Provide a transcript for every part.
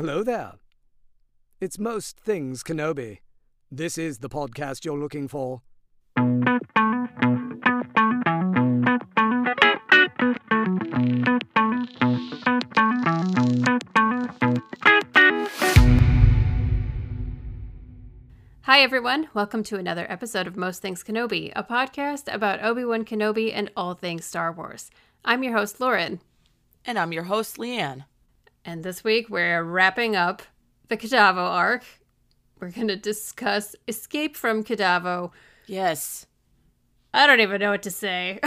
Hello there. It's Most Things Kenobi. This is the podcast you're looking for. Hi, everyone. Welcome to another episode of Most Things Kenobi, a podcast about Obi Wan Kenobi and all things Star Wars. I'm your host, Lauren. And I'm your host, Leanne. And this week we're wrapping up the Kadavo arc. We're going to discuss Escape from Kadavo. Yes. I don't even know what to say.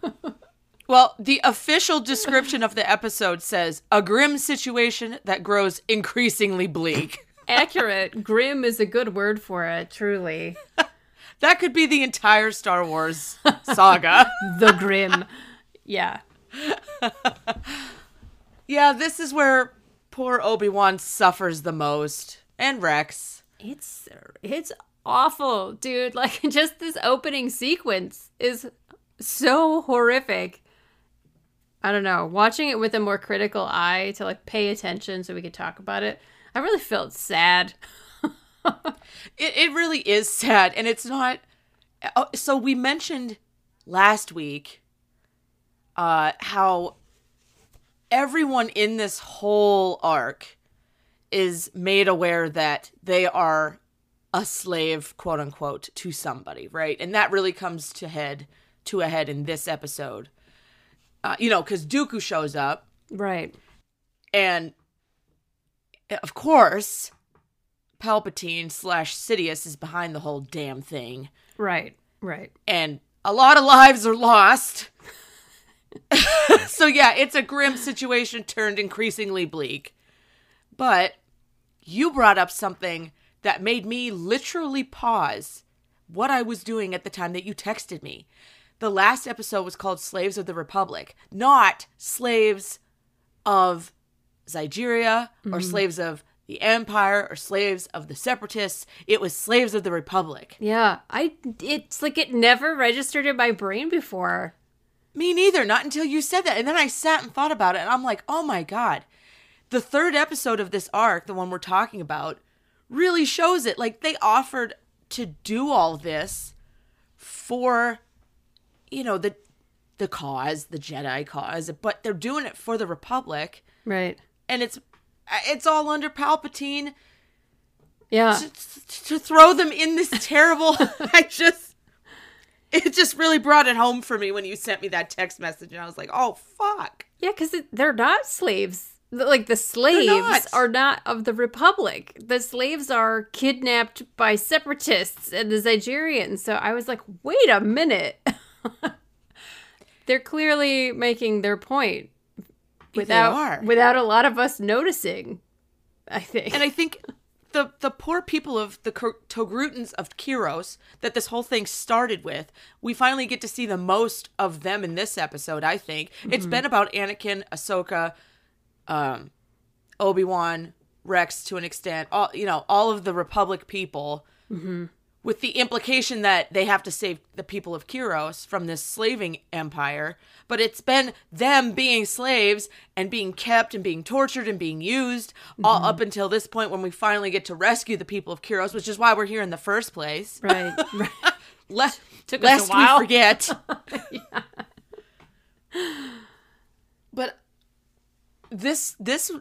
well, the official description of the episode says a grim situation that grows increasingly bleak. Accurate. Grim is a good word for it, truly. that could be the entire Star Wars saga. the Grim. Yeah. Yeah, this is where poor Obi-Wan suffers the most. And Rex. It's it's awful, dude. Like just this opening sequence is so horrific. I don't know. Watching it with a more critical eye to like pay attention so we could talk about it. I really felt sad. it it really is sad and it's not oh, so we mentioned last week uh how everyone in this whole arc is made aware that they are a slave, quote unquote, to somebody, right? And that really comes to head to a head in this episode. Uh, you know, because Dooku shows up, right? And of course, Palpatine slash Sidious is behind the whole damn thing, right? Right. And a lot of lives are lost. so yeah, it's a grim situation turned increasingly bleak. But you brought up something that made me literally pause what I was doing at the time that you texted me. The last episode was called Slaves of the Republic, not slaves of Zygerria or mm-hmm. slaves of the Empire or slaves of the Separatists. It was slaves of the Republic. Yeah, I it's like it never registered in my brain before. Me neither, not until you said that. And then I sat and thought about it, and I'm like, oh my God. The third episode of this arc, the one we're talking about, really shows it. Like, they offered to do all this for, you know, the the cause, the Jedi cause, but they're doing it for the Republic. Right. And it's it's all under Palpatine. Yeah. To, to throw them in this terrible I just it just really brought it home for me when you sent me that text message and i was like oh fuck. Yeah because they're not slaves. Like the slaves not. are not of the republic. The slaves are kidnapped by separatists and the Zygerians. so i was like wait a minute. They're clearly making their point without without a lot of us noticing i think. And i think the the poor people of the Togrutans of Kiros that this whole thing started with, we finally get to see the most of them in this episode. I think mm-hmm. it's been about Anakin, Ahsoka, um, Obi Wan, Rex to an extent. All you know, all of the Republic people. Mm-hmm with the implication that they have to save the people of Kiros from this slaving empire. But it's been them being slaves and being kept and being tortured and being used mm-hmm. all up until this point when we finally get to rescue the people of Kiros, which is why we're here in the first place. Right. right. Le- Took lest we forget. yeah. But this this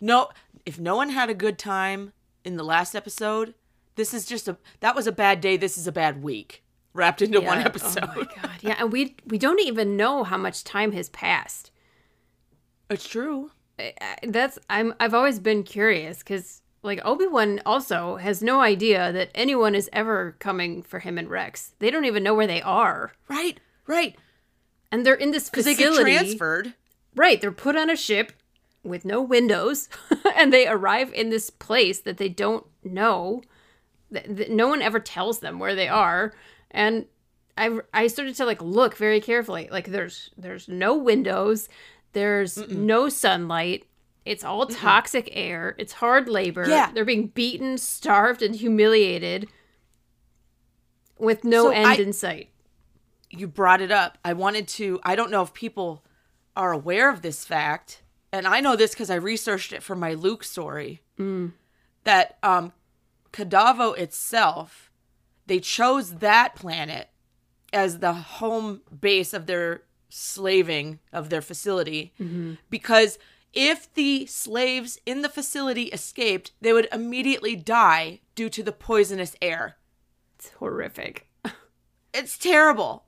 no if no one had a good time in the last episode, this is just a that was a bad day. This is a bad week wrapped into yeah. one episode. Oh my god. Yeah, and we we don't even know how much time has passed. It's true. That's I'm I've always been curious cuz like Obi-Wan also has no idea that anyone is ever coming for him and Rex. They don't even know where they are. Right. Right. And they're in this facility. They get transferred. Right, they're put on a ship with no windows and they arrive in this place that they don't know that no one ever tells them where they are and I, I started to like look very carefully like there's there's no windows there's Mm-mm. no sunlight it's all toxic Mm-mm. air it's hard labor yeah. they're being beaten starved and humiliated with no so end I, in sight you brought it up i wanted to i don't know if people are aware of this fact and I know this because I researched it for my Luke story, mm. that um, Kadavo itself, they chose that planet as the home base of their slaving of their facility mm-hmm. because if the slaves in the facility escaped, they would immediately die due to the poisonous air. It's horrific. it's terrible.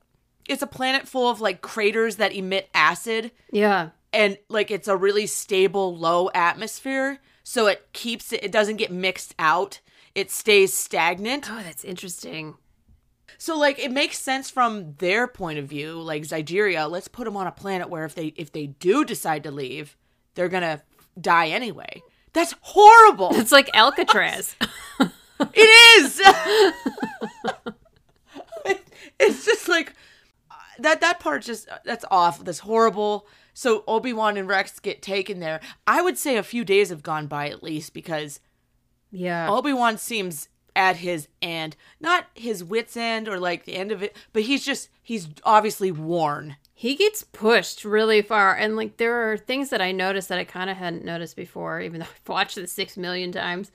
It's a planet full of like craters that emit acid. Yeah and like it's a really stable low atmosphere so it keeps it it doesn't get mixed out it stays stagnant. Oh that's interesting. So like it makes sense from their point of view like zygerria let's put them on a planet where if they if they do decide to leave they're gonna die anyway. That's horrible. It's like alcatraz. It is. It's just like uh, that that part just uh, that's awful that's horrible. So Obi-Wan and Rex get taken there. I would say a few days have gone by at least because yeah. Obi-Wan seems at his end, not his wits end or like the end of it, but he's just he's obviously worn. He gets pushed really far and like there are things that I noticed that I kind of hadn't noticed before even though I've watched this 6 million times.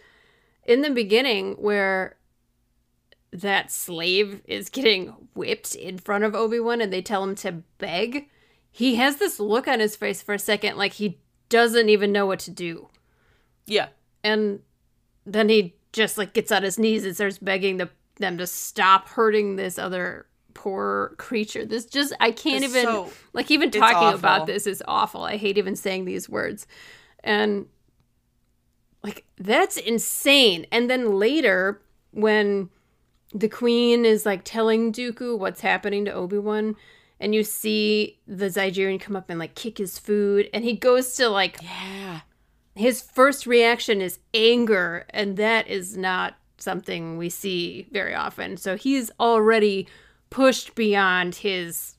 In the beginning where that slave is getting whipped in front of Obi-Wan and they tell him to beg he has this look on his face for a second like he doesn't even know what to do. Yeah. And then he just like gets on his knees and starts begging the, them to stop hurting this other poor creature. This just I can't it's even so, like even talking about this is awful. I hate even saying these words. And like that's insane. And then later when the queen is like telling Dooku what's happening to Obi-Wan, and you see the Zygerian come up and like kick his food, and he goes to like yeah. His first reaction is anger, and that is not something we see very often. So he's already pushed beyond his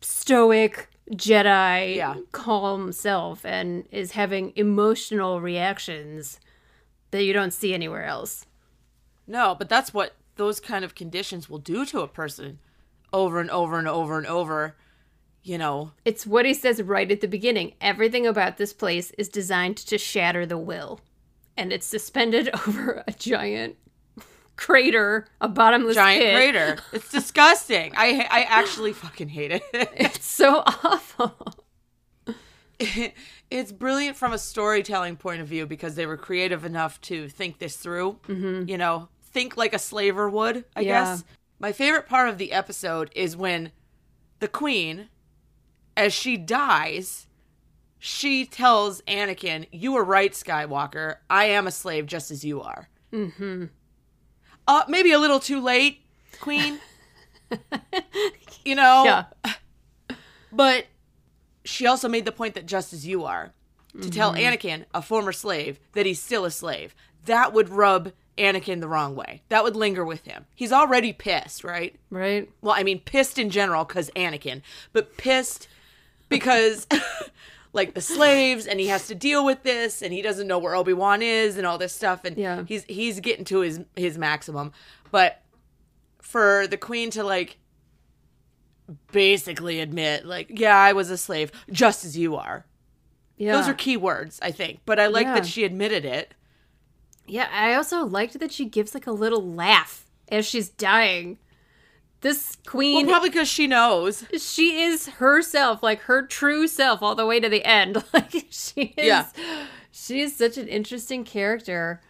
stoic Jedi yeah. calm self and is having emotional reactions that you don't see anywhere else. No, but that's what those kind of conditions will do to a person over and over and over and over, you know. It's what he says right at the beginning. Everything about this place is designed to shatter the will. And it's suspended over a giant crater, a bottomless giant pit. crater. It's disgusting. I I actually fucking hate it. it's so awful. it's brilliant from a storytelling point of view because they were creative enough to think this through. Mm-hmm. You know, think like a slaver would, I yeah. guess. My favorite part of the episode is when the queen, as she dies, she tells Anakin, You were right, Skywalker. I am a slave just as you are. Mm-hmm. Uh, maybe a little too late, Queen. you know? Yeah. But she also made the point that just as you are, to mm-hmm. tell Anakin, a former slave, that he's still a slave. That would rub Anakin the wrong way. That would linger with him. He's already pissed, right? Right. Well, I mean, pissed in general because Anakin, but pissed because. like the slaves and he has to deal with this and he doesn't know where Obi-Wan is and all this stuff and yeah. he's he's getting to his his maximum but for the queen to like basically admit like yeah I was a slave just as you are yeah those are key words I think but I like yeah. that she admitted it yeah, I also liked that she gives like a little laugh as she's dying. This queen. Well, probably because she knows. She is herself, like her true self, all the way to the end. Like she is. Yeah. She is such an interesting character.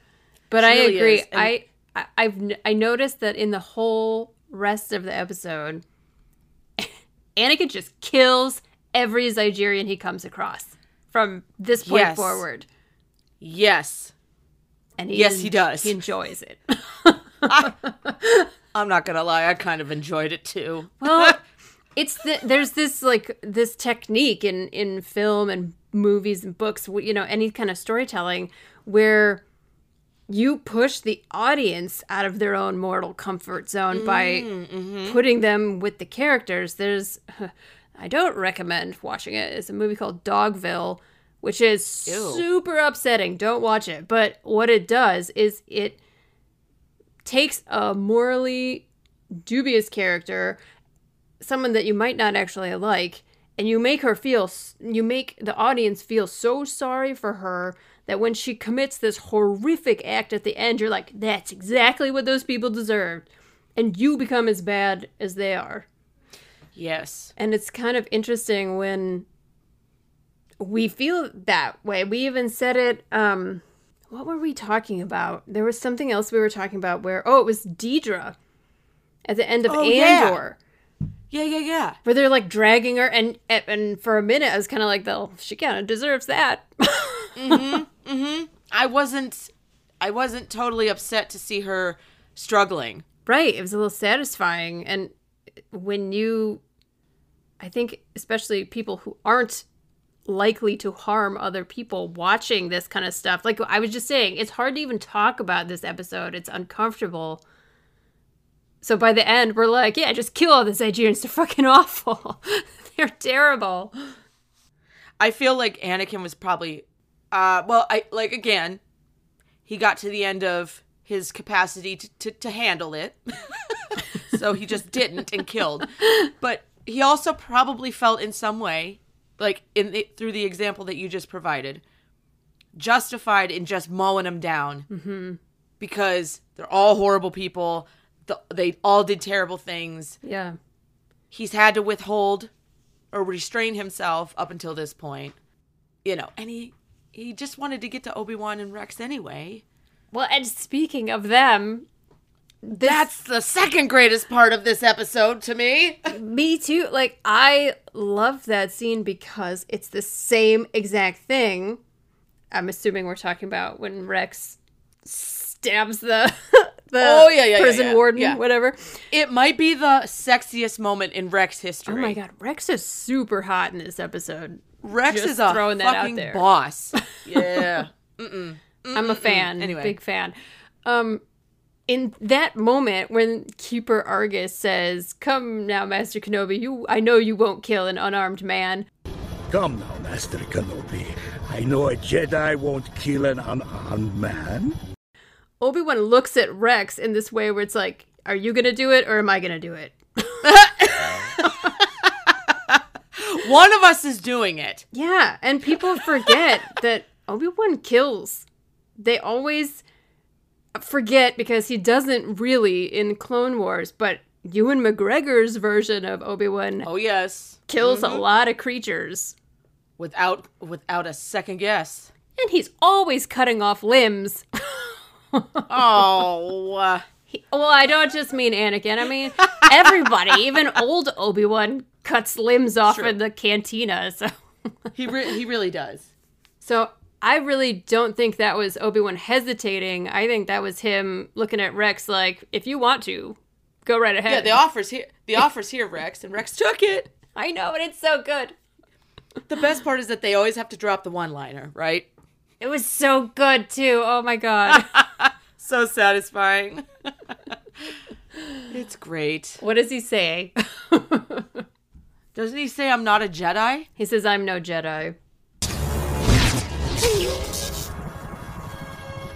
But she I really agree. I, I I've I noticed that in the whole rest of the episode, Anakin just kills every Zygerian he comes across from this point yes. forward. Yes. And he yes, en- he does. He enjoys it. I, am not gonna lie, I kind of enjoyed it too. well, it's the, there's this like this technique in in film and movies and books, you know, any kind of storytelling where you push the audience out of their own mortal comfort zone by Mm-hmm. putting them with the characters. There's, I don't recommend watching it. It's a movie called Dogville, which is Ew. super upsetting. Don't watch it. But what it does is it takes a morally dubious character, someone that you might not actually like, and you make her feel, you make the audience feel so sorry for her that when she commits this horrific act at the end, you're like, that's exactly what those people deserved. And you become as bad as they are. Yes. And it's kind of interesting when we feel that way. We even said it. Um, what were we talking about? There was something else we were talking about where, oh, it was Deidre at the end of Oh, yeah. Andor, Yeah, yeah, yeah. where they're like dragging her, and and for a minute I was kind of like, well, she kind of deserves that. Mm-hmm. Mm-hmm. I wasn't I wasn't totally upset to see her struggling. Right. It was a little satisfying. And when you, I think, especially people who aren't likely to harm other people watching this kind of stuff, like I was just saying, it's hard to even talk about this episode. It's uncomfortable. So by the end, we're like, yeah, just kill all the Zygerians. They're fucking awful. They're terrible. I feel like Anakin was probably uh well, I like again, he got to the end of his capacity to, to, to handle it. so he just didn't and killed. But he also probably felt in some way, like in the, through the example that you just provided, justified in just mowing them down. Mm-hmm. Because they're all horrible people. The, they all did terrible things. Yeah. He's had to withhold or restrain himself up until this point. You know, and he he just wanted to get to Obi-Wan and Rex anyway. Well, and speaking of them, this, That's the second greatest part of this episode to me. Me too. Like I love that scene because it's the same exact thing. I'm assuming we're talking about when Rex stabs the the Oh, yeah, yeah, prison yeah. warden, whatever. It might be the sexiest moment in Rex history. Oh my god, Rex is super hot in this episode. Rex Just is a throwing that out fucking there. boss. Yeah. I'm a fan. Anyway. Big fan. Um in that moment when Keeper Argus says, "Come now, Master Kenobi, you I know you won't kill an unarmed man." Come now, Master Kenobi. I know a Jedi won't kill an unarmed man. Obi-Wan looks at Rex in this way where it's like, "Are you going to do it or am I going to do it?" One of us is doing it. Yeah, and people forget that Obi-Wan kills. They always forget because he doesn't really in Clone Wars, but Ewan McGregor's version of Obi-Wan Oh yes. kills a lot of creatures. Without without a second guess. And he's always cutting off limbs. Oh. uh, He- well, I don't just mean Anakin. I mean everybody, even old Obi-Wan cuts limbs off in the cantina. So he re- he really does. So I really don't think that was Obi Wan hesitating. I think that was him looking at Rex like, if you want to, go right ahead. Yeah, the offers here. The offers here, Rex, and Rex took it. I know, and it's so good. The best part is that they always have to drop the one-liner, right? It was so good too. Oh my god. So satisfying. it's great. what does he say? Doesn't he say I'm not a Jedi? he says, "I'm no Jedi."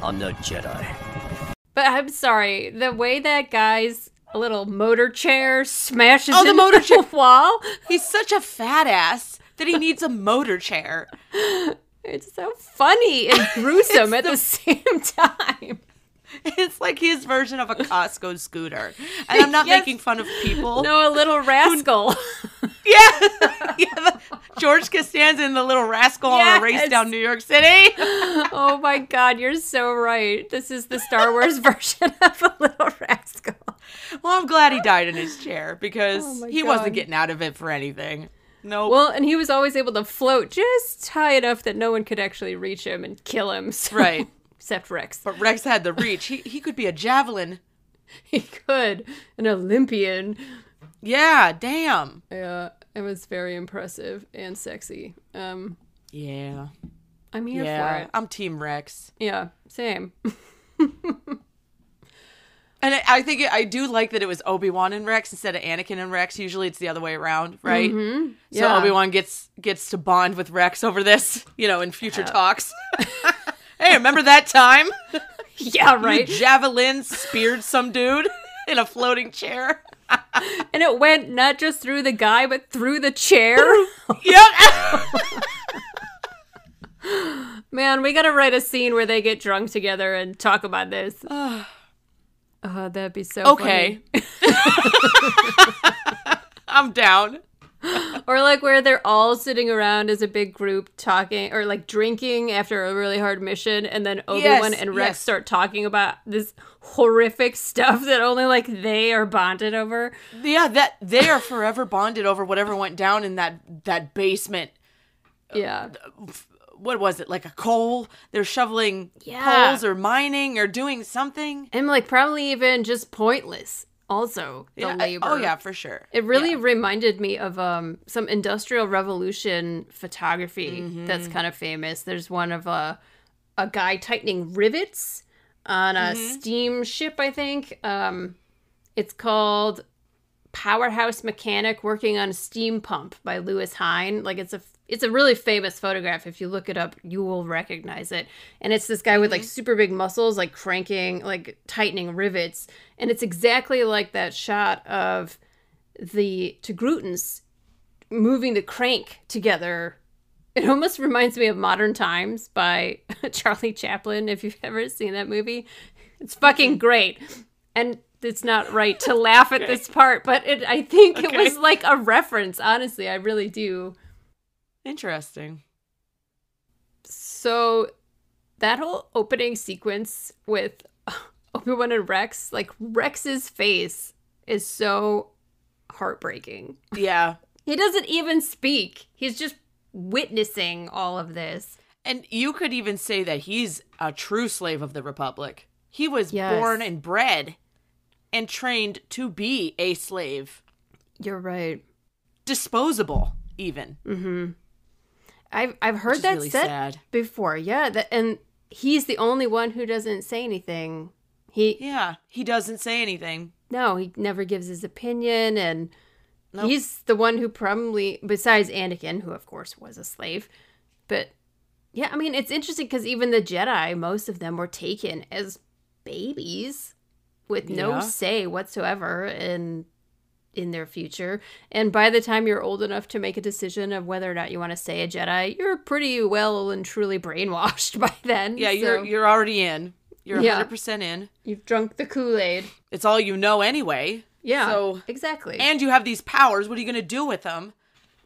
I'm no Jedi. But I'm sorry, the way that guy's little motor chair smashes Oh, the into motor chair. wall. He's such a fat ass that he needs a motor chair. It's so funny and gruesome at the same time. It's like his version of a Costco scooter. And I'm not Yes. making fun of people. No, a little rascal. Yeah. yeah the, George Costanza and the little rascal on a race down New York City. oh my god, you're so right. This is the Star Wars version of a little rascal. Well, I'm glad he died in his chair because Oh he God. wasn't getting out of it for anything. No. Well, and he was always able to float just high enough that no one could actually reach him and kill him. so- Right. Except Rex. but Rex had the reach. He he could be a javelin. He could. An Olympian. Yeah, damn. Yeah, it was very impressive and sexy. Um, Yeah. I'm here for Yeah. it. I'm Team Rex. Yeah, same. And I, think it, I do like that it was Obi Wan and Rex instead of Anakin and Rex. Usually it's the other way around, right? So Yeah. Obi Wan gets gets to bond with Rex over this, you know, in future talks. hey, remember that time yeah, you right. javelin speared some dude in a floating chair? and it went not just through the guy, but through the chair. yep. Man, we gotta write a scene where they get drunk together and talk about this. Ah. Oh, that'd be so okay. I'm down. Or like where they're all sitting around as a big group talking or like drinking after a really hard mission and then Obi-Wan Yes, and Rex yes. start talking about this horrific stuff that only like they are bonded over. Yeah, that they are forever bonded over whatever went down in that that basement. Yeah. What was it? Like a coal? They're shoveling Yeah. coals or mining or doing something. And like probably even just pointless also the Yeah, I- labor. oh yeah, for sure. It really Yeah. reminded me of um, some industrial revolution photography Mm-hmm. that's kind of famous. There's one of a a guy tightening rivets on a Mm-hmm. steamship, I think. Um, it's called Powerhouse Mechanic Working on a Steam Pump by Lewis Hine. Like it's a it's a really famous photograph. If you look it up, you will recognize it. And it's this guy with like mm-hmm. super big muscles, like cranking, like tightening rivets. And it's exactly like that shot of the Togrutans moving the crank together. It almost reminds me of Modern Times by Charlie Chaplin, if you've ever seen that movie. It's fucking great. And it's not right to laugh at this part, but it I think it was like a reference, honestly. I really do. Interesting. So that whole opening sequence with uh, Obi-Wan and Rex, like Rex's face is so heartbreaking. Yeah. He doesn't even speak. He's just witnessing all of this. And you could even say that he's a true slave of the Republic. He was Yes. born and bred and trained to be a slave. You're right. Disposable, even. Mm-hmm. I've I've heard that really said sad. before. Yeah, that and he's the only one who doesn't say anything. He Yeah. He doesn't say anything. no, he never gives his opinion and he's the one who probably besides Anakin, who of course was a slave. But yeah, I mean, it's interesting cuz even the Jedi, most of them were taken as babies with no Yeah. say whatsoever in in their future. And by the time you're old enough to make a decision of whether or not you want to say a Jedi, you're pretty well and truly brainwashed by then. Yeah, you're you're already in. You're Yeah. 100% in. you've drunk the Kool-Aid. It's all you know anyway. Yeah. So exactly. and you have these powers. What are you going to do with them?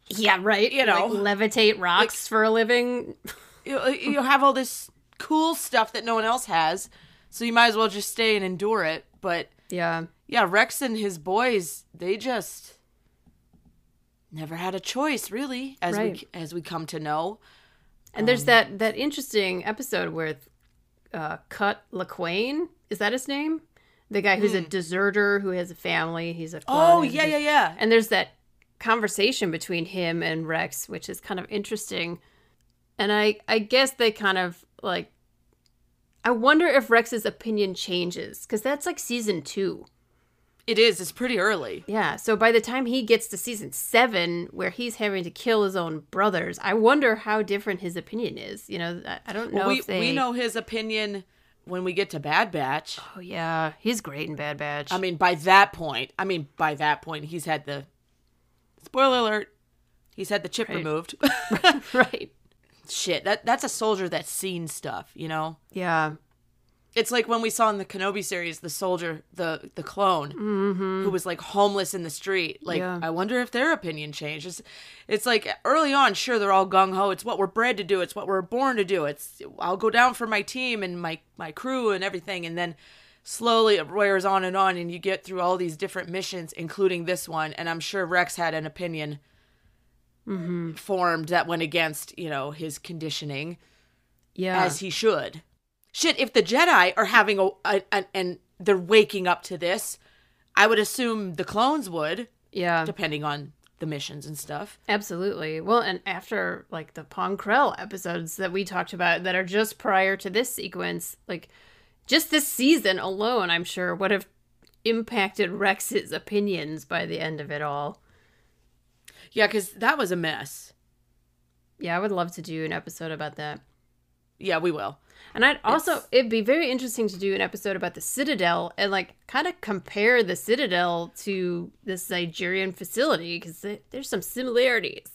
yeah, right. you know, like levitate rocks for a living. You, you have all this cool stuff that no one else has. So you might as well just stay and endure it. But Yeah. Yeah, Rex and his boys, they just never had a choice, really, as Right. we as we come to know. And there's that that interesting episode with uh, Cut Lawquane. Is that his name? The guy who's a deserter who has a family. He's a Hmm. Oh yeah, yeah, yeah. And there's that conversation between him and Rex, which is kind of interesting. And I I guess they kind of like I wonder if Rex's opinion changes because that's like season two. It is. It's pretty early. Yeah. So by the time he gets to season seven, where he's having to kill his own brothers, I wonder how different his opinion is. You know, I, don't know Well, we they. we know his opinion when we get to Bad Batch. Oh yeah, he's great in Bad Batch. I mean, by that point, I mean by that point, he's had the spoiler alert. He's had the chip Right. removed. right? Shit, that that's a soldier that's seen stuff. You know, Yeah. It's like when we saw in the Kenobi series the soldier, the the clone, who was like homeless in the street. Like, Mm-hmm. Yeah. I wonder if their opinion changed. It's, it's like early on, sure, they're all gung ho. It's what we're bred to do. It's what we're born to do. It's I'll go down for my team and my my crew and everything, and then slowly it wears on and on, and you get through all these different missions, including this one. And I'm sure Rex had an opinion. Formed that went against, you know, his conditioning Yeah. as he should. Shit, if the Jedi are having a, a, a and they're waking up to this, I would assume the clones would. Yeah. depending on the missions and stuff. Absolutely. Well, and after like the Pong Krell episodes that we talked about that are just prior to this sequence, like just this season alone, I'm sure would have impacted Rex's opinions by the end of it all. Yeah, because that was a mess. Yeah, I would love to do an episode about that. Yeah, we will. And I'd also, It's- it'd be very interesting to do an episode about the Citadel and like kind of compare the Citadel to this Zygerian facility because there's some similarities.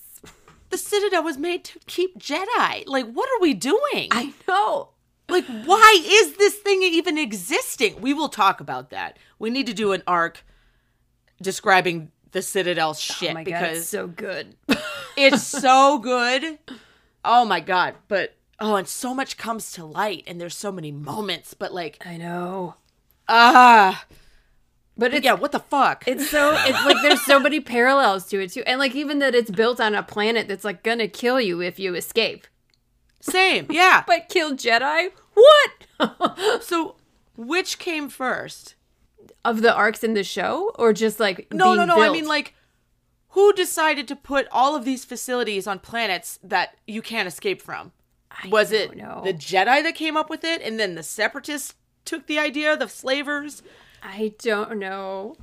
The Citadel was made to keep Jedi. Like, what are we doing? I know. like, why is this thing even existing? We will talk about that. We need to do an arc describing the Citadel oh shit oh my because god, it's so good. it's so good. Oh my god! But oh, and so much comes to light, and there's so many moments. But like, I know. ah, But it's yeah, what the fuck? It's so it's like there's so many parallels to it too, and like even that it's built on a planet that's like gonna kill you if you escape. Same, yeah. But kill Jedi? What? so, which came first? of the arcs in the show, or just like No, no, no. I mean, like, who decided to put all of these facilities on planets that you can't escape from? Was it know. the Jedi that came up with it, and then the Separatists took the idea, the slavers? I don't know.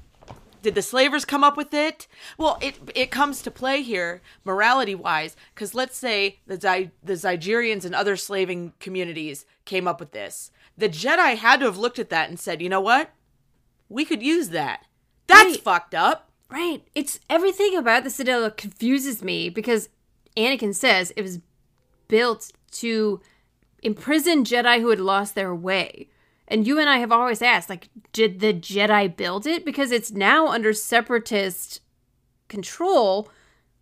Did the slavers come up with it? Well, it it comes to play here, morality wise, because let's say the Zy- the Zygerians and other slaving communities came up with this. The Jedi had to have looked at that and said, you know what? We could use that. That's Right. fucked up. Right. It's everything about the Citadel confuses me because Anakin says it was built to imprison Jedi who had lost their way. And you and I have always asked, like, did the Jedi build it? Because it's now under separatist control.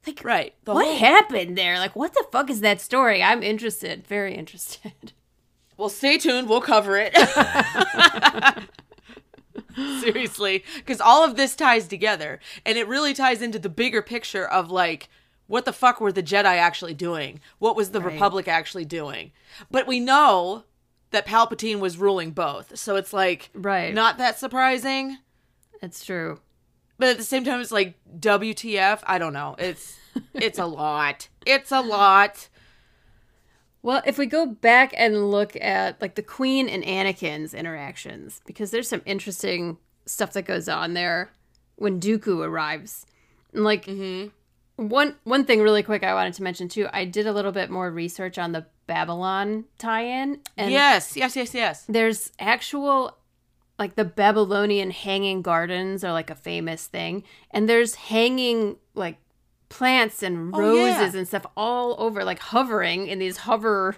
Like, Right. The what whole- happened there? Like, what the fuck is that story? I'm interested, very interested. Well, stay tuned. We'll cover it. Seriously, because all of this ties together, and it really ties into the bigger picture of like, what the fuck were the Jedi actually doing? What was the Right. Republic actually doing? But we know that Palpatine was ruling both, so it's like, Right. not that surprising. It's true. But at the same time, it's like, WTF? I don't know. It's it's a lot. It's a lot. Well, if we go back and look at like the Queen and Anakin's interactions, because there's some interesting stuff that goes on there when Dooku arrives. And like mm-hmm. One one thing really quick I wanted to mention too, I did a little bit more research on the Babylon tie-in and yes, yes, yes, yes. there's actual like the Babylonian hanging gardens are like a famous thing and there's hanging like plants and Oh, roses yeah. and stuff all over like hovering in these hover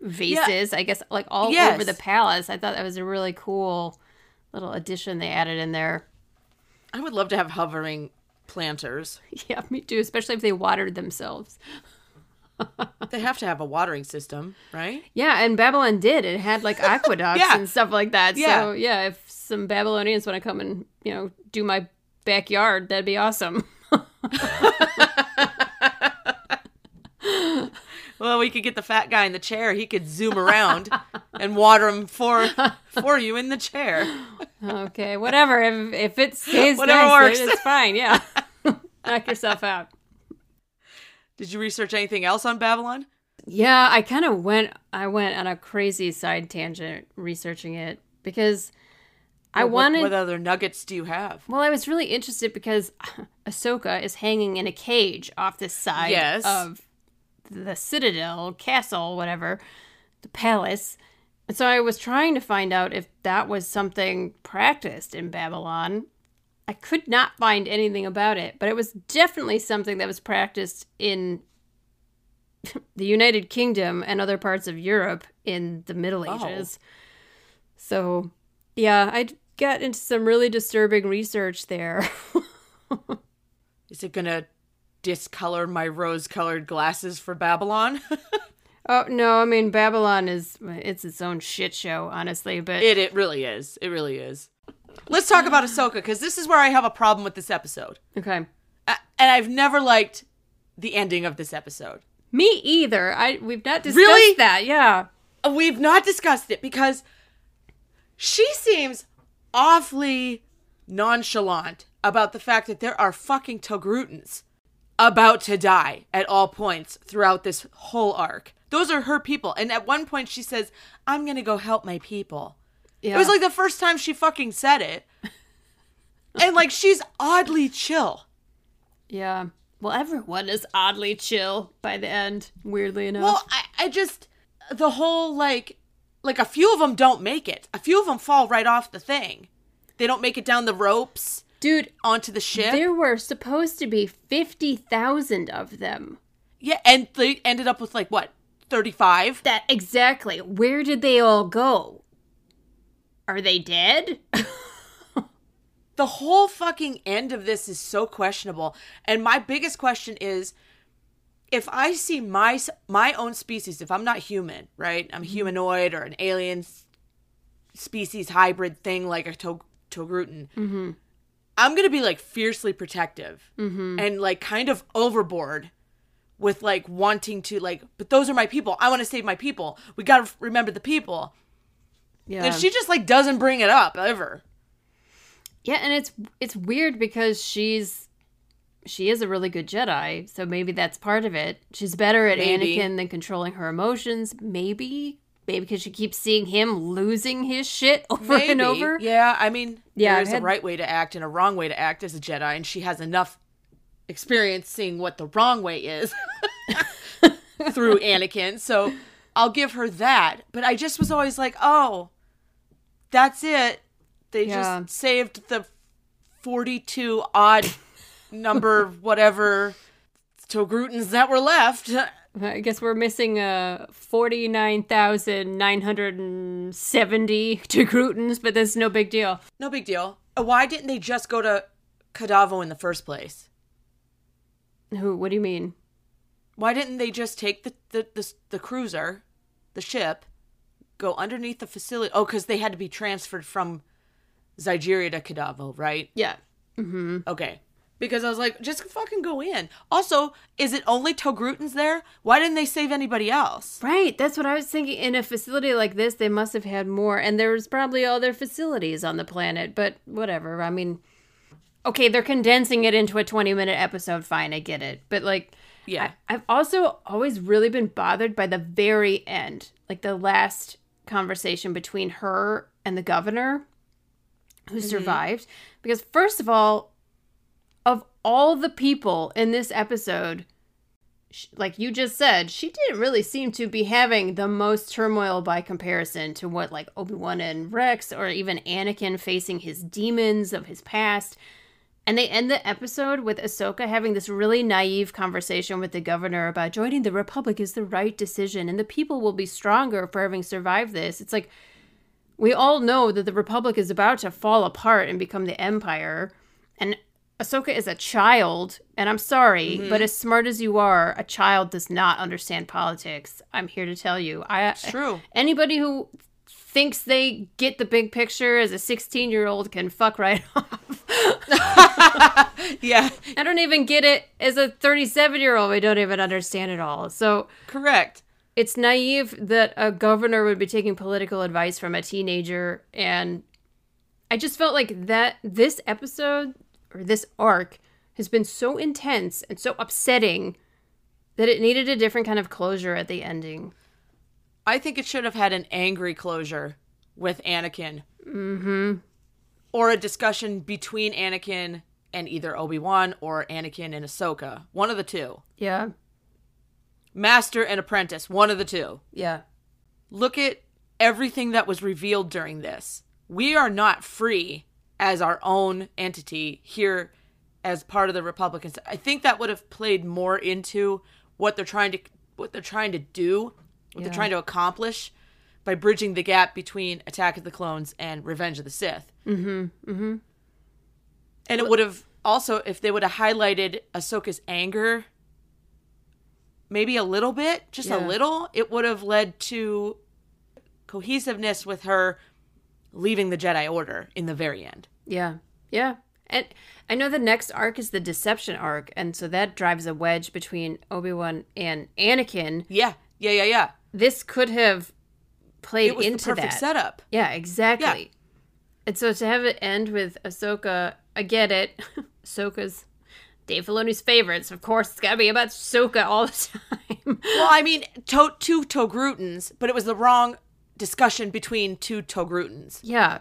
vases I guess like all Yes. over the palace I thought that was a really cool little addition they added in there I would love to have hovering planters. yeah me too especially if they watered themselves They have to have a watering system, right? yeah and Babylon did it had like aqueducts Yeah. and stuff like that Yeah. so yeah if some Babylonians want to come and you know do my backyard that'd be awesome Well, we could get the fat guy in the chair. He could zoom around and water him for for you in the chair. Okay, whatever. If, if it stays Whatever nice, works. it's fine. Yeah, knock yourself out. Did you research anything else on Babylon? Yeah, I kind of went. I went on a crazy side tangent researching it because I wanted. What, other nuggets do you have? well, I was really interested because Ahsoka is hanging in a cage off the side Yes. of the Citadel castle, whatever, the palace. And so I was trying to find out if that was something practiced in Babylon. I could not find anything about it, but it was definitely something that was practiced in the United Kingdom and other parts of Europe in the Middle Oh. Ages. So, yeah, I got into some really disturbing research there. Is it gonna discolor my rose-colored glasses for Babylon? oh, no, I mean, Babylon is it's its own shit show, honestly, but it it really is. It really is. Let's talk about Ahsoka because this is where I have a problem with this episode, okay. A- and I've never liked the ending of this episode. Me either. I we've not discussed Really? that. Yeah. We've not discussed it because she seems awfully nonchalant about the fact that there are fucking Togrutans about to die at all points throughout this whole arc. Those are her people. And at one point she says, I'm going to go help my people. Yeah. It was like the first time she fucking said it. and like she's oddly chill. Yeah. Well, everyone is oddly chill by the end, weirdly enough. Well, I, I just the whole like like a few of them don't make it. A few of them fall right off the thing. They don't make it down the ropes Dude, onto the ship. there were supposed to be 50,000 of them. yeah, and they ended up with like what? 35? That exactly. Where did they all go? Are they dead? The whole fucking end of this is so questionable. And my biggest question is if I see my my own species, if I'm not human, right? I'm mm-hmm. humanoid or an alien species hybrid thing like a to- Togrutan. Mm-hmm. I'm going to be like fiercely protective mm-hmm. and like kind of overboard with like wanting to like but those are my people. I want to save my people. We got to remember the people. Yeah. And she just like doesn't bring it up ever. yeah, and it's it's weird because she's she is a really good Jedi, so maybe that's part of it. She's better at Maybe. Anakin than controlling her emotions, maybe. Maybe because she keeps seeing him losing his shit over and over. Yeah, I mean, Yeah, there's I've a right way to act and a wrong way to act as a Jedi, and she has enough experience seeing what the wrong way is through Anakin. So I'll give her that. But I just was always like, oh, that's it. They Yeah. just saved the 42 odd number, whatever, Togrutans that were left. I guess we're missing uh 49,970 Togrutans, but that's no big deal. No big deal. Uh, Why didn't they just go to Kadavo in the first place? Who what do you mean? Why didn't they just take the the the, the cruiser, the ship, go underneath the facility? Oh, because they had to be transferred from Zygerria to Kadavo, right? Yeah. Mm-hmm. Okay. Because I was like, just fucking go in. Also, is it only Togrutans there? Why didn't they save anybody else? Right, that's what I was thinking. In a facility like this, they must have had more, and there's probably other facilities on the planet, but whatever. I mean, okay, they're condensing it into a 20 minute episode. Fine, I get it. But, like, Yeah. I, I've also always really been bothered by the very end, like the last conversation between her and the governor who mm-hmm. survived. Because, first of all, of all the people in this episode, sh- like you just said, she didn't really seem to be having the most turmoil by comparison to what like Obi-Wan and Rex or even Anakin facing his demons of his past. And they end the episode with Ahsoka having this really naive conversation with the governor about joining the Republic is the right decision and the people will be stronger for having survived this. It's like we all know that the Republic is about to fall apart and become the Empire. And Ahsoka is a child, and I'm sorry, mm-hmm. but as smart as you are, a child does not understand politics. I'm here to tell you. I true. Anybody who thinks they get the big picture as a 16 year old can fuck right off. Yeah, I don't even get it as a 37 year old. I don't even understand it all. So correct. it's naive that a governor would be taking political advice from a teenager and i just felt like that this episode or this arc has been so intense and so upsetting that it needed a different kind of closure at the ending I think it should have had an angry closure with Anakin. Mm-hmm. Or a discussion between Anakin and either Obi-Wan or Anakin and Ahsoka. One of the two. yeah Master and apprentice. One of the two. yeah Look at everything that was revealed during this. We are not free as our own entity here as part of the Republicans. I think that would have played more into what they're trying to what they're trying to do, what Yeah. they're trying to accomplish by bridging the gap between Attack of the Clones and Revenge of the Sith. Mm-hmm. Mm-hmm. And it would have also, if they would have highlighted Ahsoka's anger, maybe a little bit, just Yeah. a little, it would have led to cohesiveness with her leaving the Jedi Order in the very end. yeah yeah and i know the next arc is the deception arc and so that drives a wedge between obi-wan and anakin Yeah, yeah, yeah, yeah. this could have played It was into the perfect that setup. Yeah, exactly. And so to have it end with Ahsoka I get it. Ahsoka's Dave Filoni's favorites. Of course, it's got to be about Ahsoka all the time. well, I mean, to- two Togrutans, but it was the wrong discussion between two Togrutans. Yeah.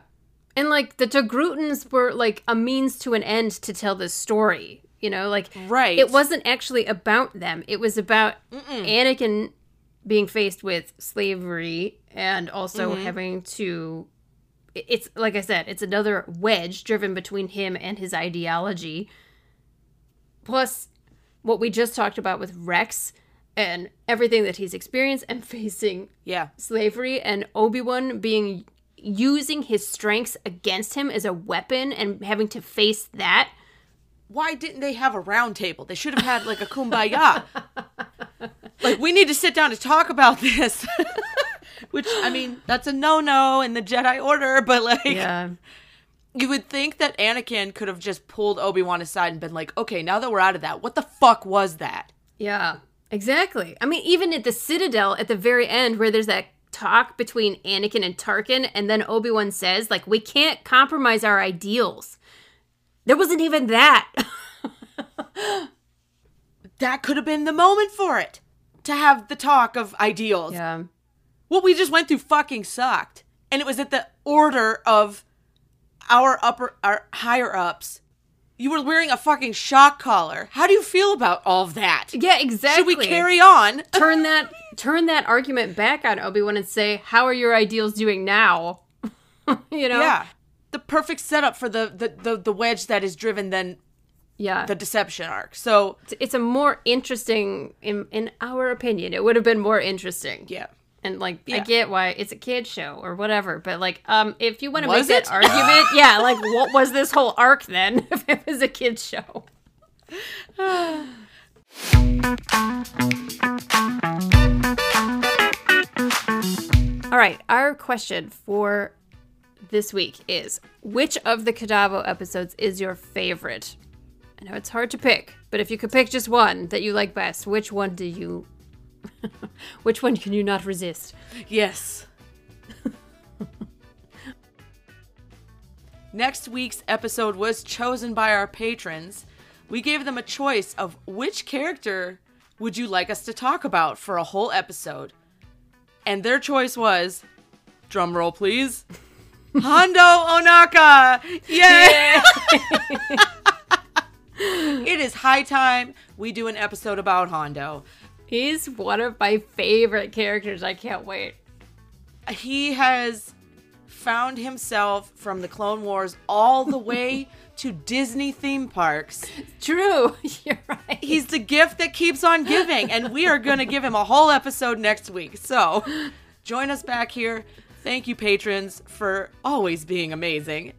And like the Togrutans were like a means to an end to tell this story. You know, like Right. It wasn't actually about them. It was about Anakin being faced with slavery and also mm-hmm. having to it's like I said, it's another wedge driven between him and his ideology. Plus what we just talked about with Rex and everything that he's experienced and facing Yeah. slavery and Obi-Wan being using his strengths against him as a weapon and having to face that. Why didn't they have a round table? They should have had like a kumbaya. like we need to sit down to talk about this. Which I mean, that's a no-no in the Jedi Order, but like Yeah. you would think that Anakin could have just pulled Obi-Wan aside and been like, "Okay, now that we're out of that, what the fuck was that?" Yeah. Exactly. I mean, even at the Citadel at the very end where there's that talk between Anakin and Tarkin and then Obi-Wan says like we can't compromise our ideals. There wasn't even that. That could have been the moment for it. To have the talk of ideals. yeah. What we just went through fucking sucked. And it was at the order of our upper our higher ups. You were wearing a fucking shock collar. How do you feel about all of that? Yeah, exactly. Should we carry on? turn that turn that argument back on Obi-Wan and say, "How are your ideals doing now?" you know? Yeah. The perfect setup for the, the, the, the wedge that is driven then Yeah. the deception arc. So it's- it's a more interesting in in our opinion it would have been more interesting yeah. And like i get why it's a kid show or whatever but like um if you want to make that argument yeah like what was this whole arc then if it was a kid show? All right our question for this week is which of the Kadavo episodes is your favorite? I know it's hard to pick, but if you could pick just one that you like best, which one do you which one can you not resist? Yes. Next week's episode was chosen by our patrons. We gave them a choice of which character would you like us to talk about for a whole episode. And their choice was drum roll please. Hondo Ohnaka. Yay! it is high time we do an episode about Hondo. He's one of my favorite characters. I can't wait. he has found himself from the Clone Wars all the way to Disney theme parks. True. You're right. He's the gift that keeps on giving, and we are going to give him a whole episode next week. So join us back here. Thank you, patrons, for always being amazing.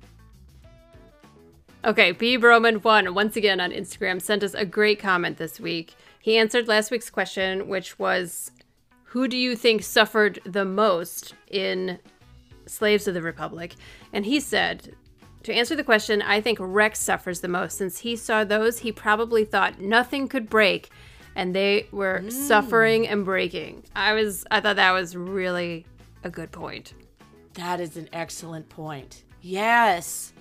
Okay, B Broman one once again on Instagram sent us a great comment this week. He answered last week's question, which was, "Who do you think suffered the most in Slaves of the Republic?" And he said, "To answer the question, I think Rex suffers the most since he saw those he probably thought nothing could break, and they were hmm. suffering and breaking." I was, I thought that was really a good point. That is an excellent point. Yes.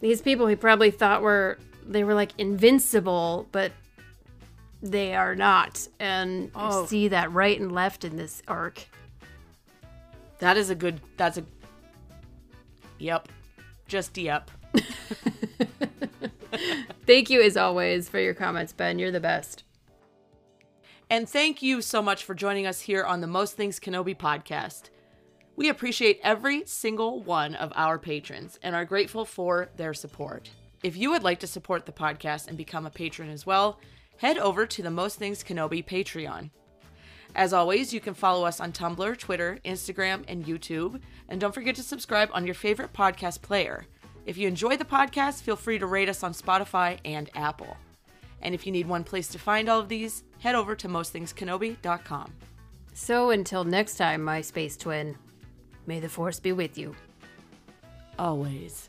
these people he probably thought were they were like invincible but they are not and Oh. you see that right and left in this arc That is a good. That's a. Yep. Just yep. thank you as always for your comments ben you're the best And thank you so much for joining us here on the Most Things Kenobi podcast. We appreciate every single one of our patrons and are grateful for their support. If you would like to support the podcast and become a patron as well, head over to the Most Things Kenobi Patreon. As always, you can follow us on Tumblr, Twitter, Instagram, and YouTube. And don't forget to subscribe on your favorite podcast player. If you enjoy the podcast, feel free to rate us on Spotify and Apple. And if you need one place to find all of these, head over to mostthingskenobi.com. so until next time my space twin may the force be with you Always.